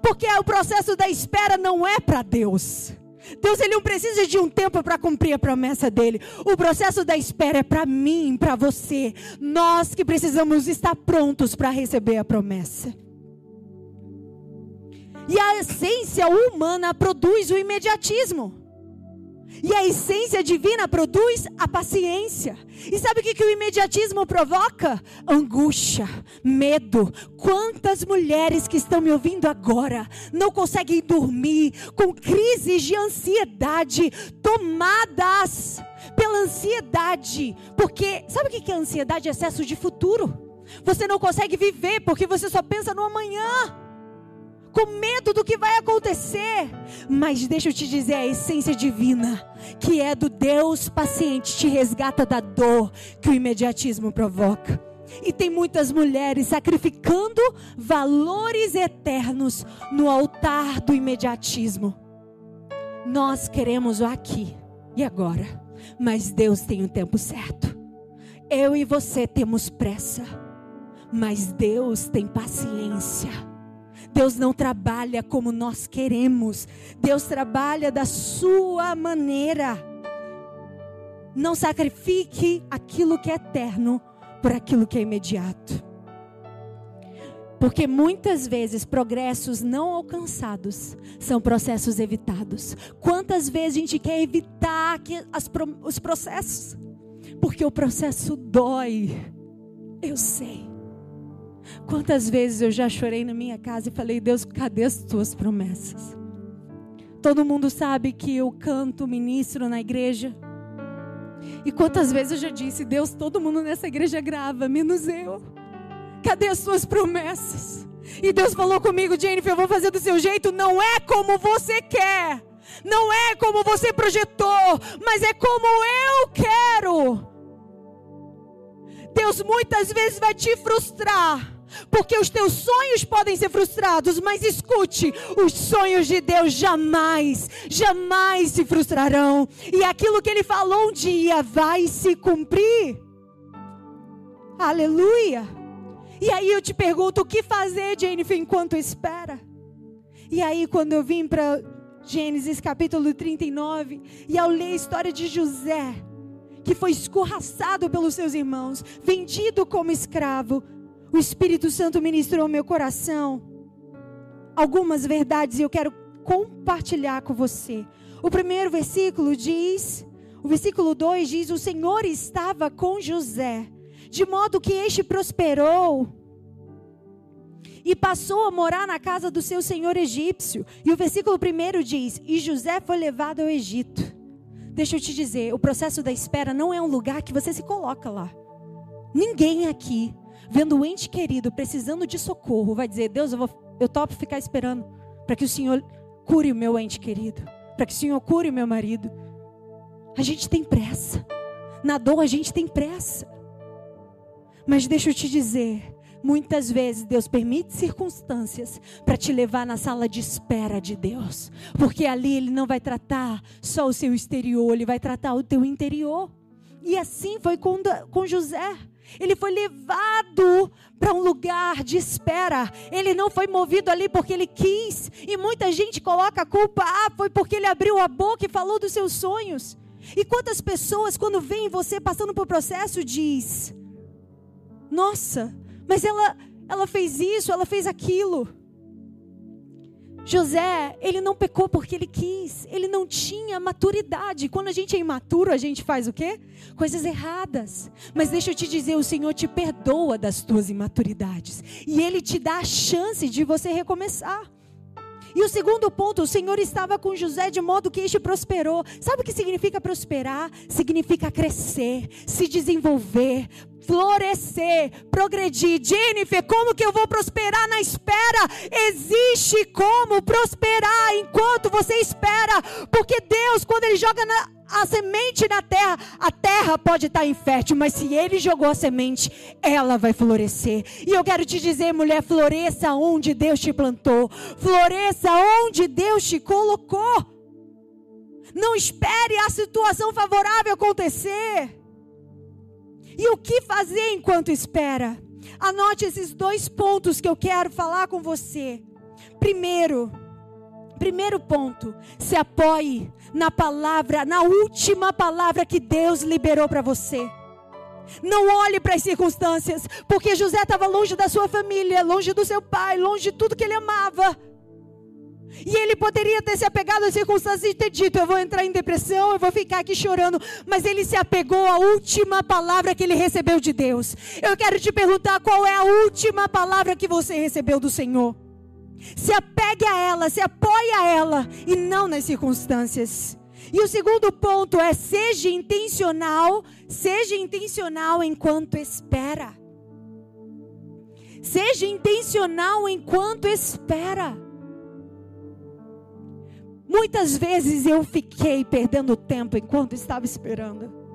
Porque o processo da espera não é para Deus. Deus ele não precisa de um tempo para cumprir a promessa dele. O processo da espera é para mim, para você. Nós que precisamos estar prontos para receber a promessa. E a essência humana produz o imediatismo. E a essência divina produz a paciência. E sabe o que, que o imediatismo provoca? Angústia, medo. Quantas mulheres que estão me ouvindo agora não conseguem dormir com crises de ansiedade tomadas pela ansiedade? Porque sabe o que, que é ansiedade? Excesso de futuro. Você não consegue viver porque você só pensa no amanhã com medo do que vai acontecer. Mas deixa eu te dizer, a essência divina, que é do Deus paciente, te resgata da dor que o imediatismo provoca. E tem muitas mulheres sacrificando valores eternos no altar do imediatismo. Nós queremos o aqui e agora, mas Deus tem o tempo certo. Eu e você temos pressa, mas Deus tem paciência. Deus não trabalha como nós queremos. Deus trabalha da sua maneira. Não sacrifique aquilo que é eterno por aquilo que é imediato. Porque muitas vezes progressos não alcançados são processos evitados. Quantas vezes a gente quer evitar as, os processos? Porque o processo dói. Eu sei. Quantas vezes eu já chorei na minha casa e falei: Deus, cadê as tuas promessas? Todo mundo sabe que eu canto, ministro na igreja. E quantas vezes eu já disse: Deus, todo mundo nessa igreja grava, menos eu. Cadê as tuas promessas? E Deus falou comigo, Jennifer, eu vou fazer do seu jeito. Não é como você quer. Não é como você projetou, mas é como eu quero. Deus muitas vezes vai te frustrar porque os teus sonhos podem ser frustrados, mas escute, os sonhos de Deus jamais, jamais se frustrarão. E aquilo que ele falou um dia vai se cumprir. Aleluia. E aí eu te pergunto, o que fazer, Jennifer, enquanto espera? E aí quando eu vim para Gênesis capítulo 39, e ao ler a história de José, que foi escorraçado pelos seus irmãos, vendido como escravo, o Espírito Santo ministrou ao meu coração algumas verdades e eu quero compartilhar com você. O primeiro versículo diz, o versículo 2 diz: O Senhor estava com José, de modo que este prosperou e passou a morar na casa do seu senhor egípcio. E o versículo 1 diz: E José foi levado ao Egito. Deixa eu te dizer, o processo da espera não é um lugar que você se coloca lá. Ninguém aqui vendo o ente querido precisando de socorro, vai dizer: Deus, eu, vou, eu topo ficar esperando para que o Senhor cure o meu ente querido, para que o Senhor cure o meu marido. A gente tem pressa, na dor a gente tem pressa. Mas deixa eu te dizer, Muitas vezes Deus permite circunstâncias para te levar na sala de espera de Deus, porque ali Ele não vai tratar só o seu exterior, Ele vai tratar o teu interior. E assim foi com, com José. Ele foi levado para um lugar de espera. Ele não foi movido ali porque ele quis. E muita gente coloca a culpa, ah, foi porque ele abriu a boca e falou dos seus sonhos. E quantas pessoas, quando veem você passando por processo, diz: Nossa, mas ela, ela fez isso, ela fez aquilo. José, ele não pecou porque ele quis, ele não tinha maturidade. Quando a gente é imaturo, a gente faz o quê? Coisas erradas. Mas deixa eu te dizer, o Senhor te perdoa das tuas imaturidades e ele te dá a chance de você recomeçar. E o segundo ponto, o Senhor estava com José de modo que este prosperou. Sabe o que significa prosperar? Significa crescer, se desenvolver, florescer, progredir. Jennifer, como que eu vou prosperar na espera? Existe como prosperar enquanto você espera, porque Deus, quando Ele joga na, a semente na terra, a terra pode estar infértil, mas se Ele jogou a semente, ela vai florescer. E eu quero te dizer, mulher, floresça onde Deus te plantou, floresça onde Deus te colocou. Não espere a situação favorável acontecer. E o que fazer enquanto espera? Anote esses dois pontos que eu quero falar com você. Primeiro, primeiro ponto, se apoie na palavra, na última palavra que Deus liberou para você. Não olhe para as circunstâncias, porque José estava longe da sua família, longe do seu pai, longe de tudo que ele amava. E ele poderia ter se apegado às circunstâncias e ter dito: Eu vou entrar em depressão, eu vou ficar aqui chorando. Mas ele se apegou à última palavra que ele recebeu de Deus. Eu quero te perguntar qual é a última palavra que você recebeu do Senhor. Se apegue a ela, se apoie a ela e não nas circunstâncias. E o segundo ponto é: seja intencional, seja intencional enquanto espera. Seja intencional enquanto espera. Muitas vezes eu fiquei perdendo tempo enquanto estava esperando.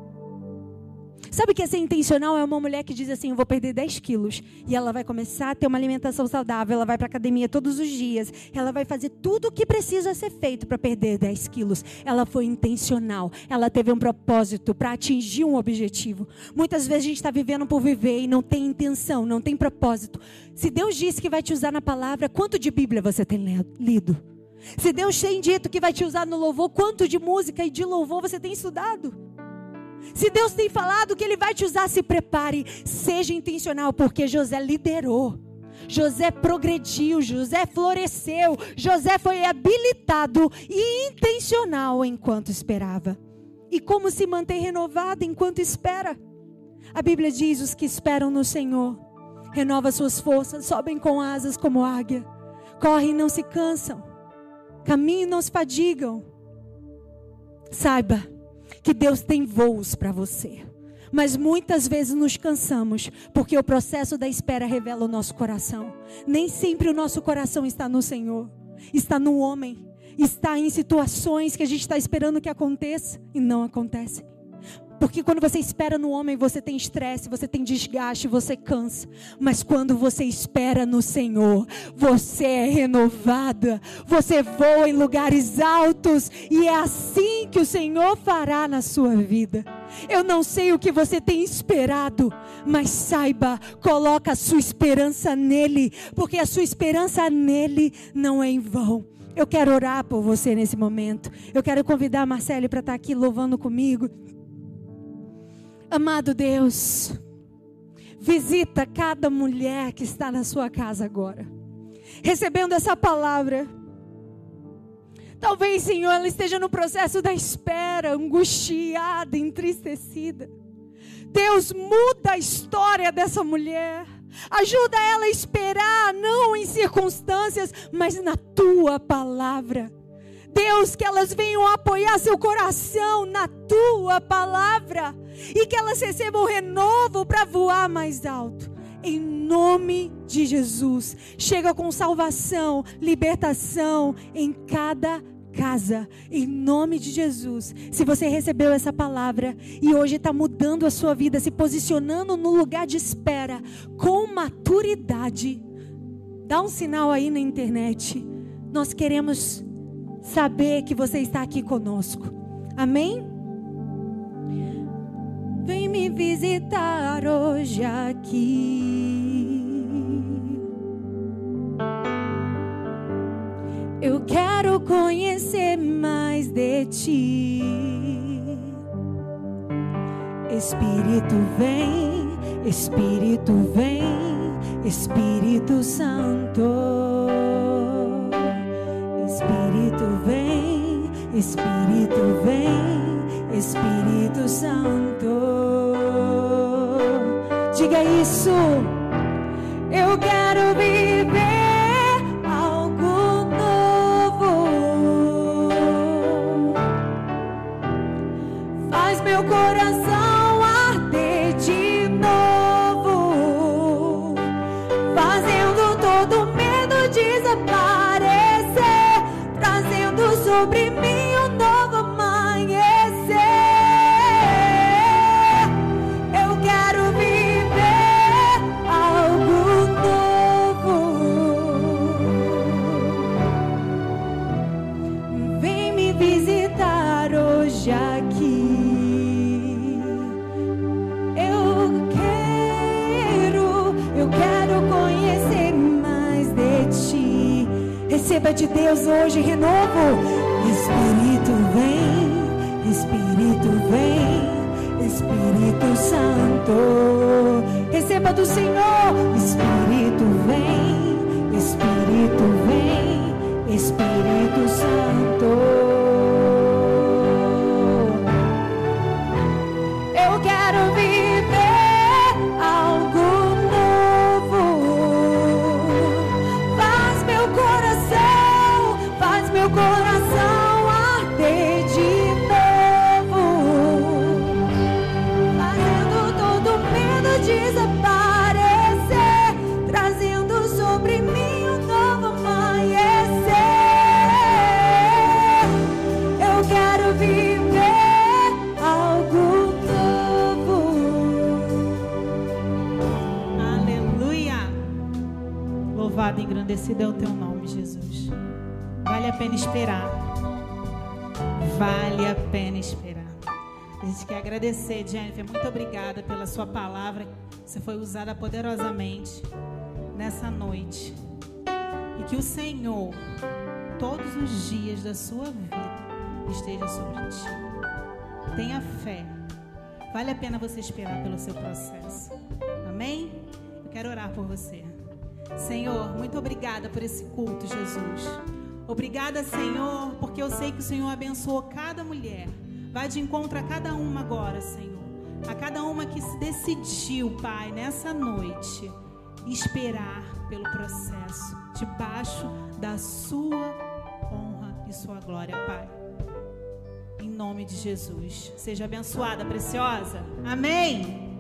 Sabe que ser intencional é uma mulher que diz assim: Eu vou perder 10 quilos. E ela vai começar a ter uma alimentação saudável. Ela vai para academia todos os dias. Ela vai fazer tudo o que precisa ser feito para perder 10 quilos. Ela foi intencional. Ela teve um propósito para atingir um objetivo. Muitas vezes a gente está vivendo por viver e não tem intenção, não tem propósito. Se Deus disse que vai te usar na palavra, quanto de Bíblia você tem lido? Se Deus tem dito que vai te usar no louvor, quanto de música e de louvor você tem estudado? Se Deus tem falado que Ele vai te usar, se prepare, seja intencional, porque José liderou. José progrediu, José floresceu, José foi habilitado e intencional enquanto esperava. E como se manter renovado enquanto espera? A Bíblia diz: os que esperam no Senhor renova suas forças, sobem com asas como águia, correm e não se cansam, caminham e não se fadigam. Saiba, que Deus tem voos para você. Mas muitas vezes nos cansamos, porque o processo da espera revela o nosso coração. Nem sempre o nosso coração está no Senhor, está no homem, está em situações que a gente está esperando que aconteça e não acontece. Porque quando você espera no homem, você tem estresse, você tem desgaste, você cansa. Mas quando você espera no Senhor, você é renovada, você voa em lugares altos e é assim que o Senhor fará na sua vida. Eu não sei o que você tem esperado, mas saiba, coloca a sua esperança nele, porque a sua esperança nele não é em vão. Eu quero orar por você nesse momento. Eu quero convidar a Marcele para estar aqui louvando comigo. Amado Deus, visita cada mulher que está na sua casa agora, recebendo essa palavra. Talvez, Senhor, ela esteja no processo da espera, angustiada, entristecida. Deus, muda a história dessa mulher. Ajuda ela a esperar, não em circunstâncias, mas na tua palavra. Deus, que elas venham apoiar seu coração na tua palavra e que elas recebam renovo para voar mais alto. Em nome de Jesus, chega com salvação, libertação em cada casa, em nome de Jesus. Se você recebeu essa palavra e hoje está mudando a sua vida, se posicionando no lugar de espera com maturidade, dá um sinal aí na internet. Nós queremos saber que você está aqui conosco. Amém? Vem me visitar hoje aqui. Eu quero conhecer mais de ti. Espírito vem, Espírito vem, Espírito Santo. Espírito Espírito vem, Espírito Santo. Diga isso. Eu quero viver Receba de Deus hoje renovo. Espírito vem, Espírito vem, Espírito Santo. Receba do Senhor, Espírito vem, Espírito vem, Espírito Santo. Engrandecido é o teu nome, Jesus. Vale a pena esperar. Vale a pena esperar. A gente quer agradecer, Jennifer. Muito obrigada pela sua palavra. Você foi usada poderosamente nessa noite. E que o Senhor, todos os dias da sua vida, esteja sobre ti. Tenha fé. Vale a pena você esperar pelo seu processo. Amém? Eu quero orar por você. Senhor, muito obrigada por esse culto, Jesus. Obrigada, Senhor, porque eu sei que o Senhor abençoou cada mulher. Vai de encontro a cada uma agora, Senhor. A cada uma que se decidiu, Pai, nessa noite, esperar pelo processo, debaixo da Sua honra e Sua glória, Pai. Em nome de Jesus. Seja abençoada, preciosa. Amém.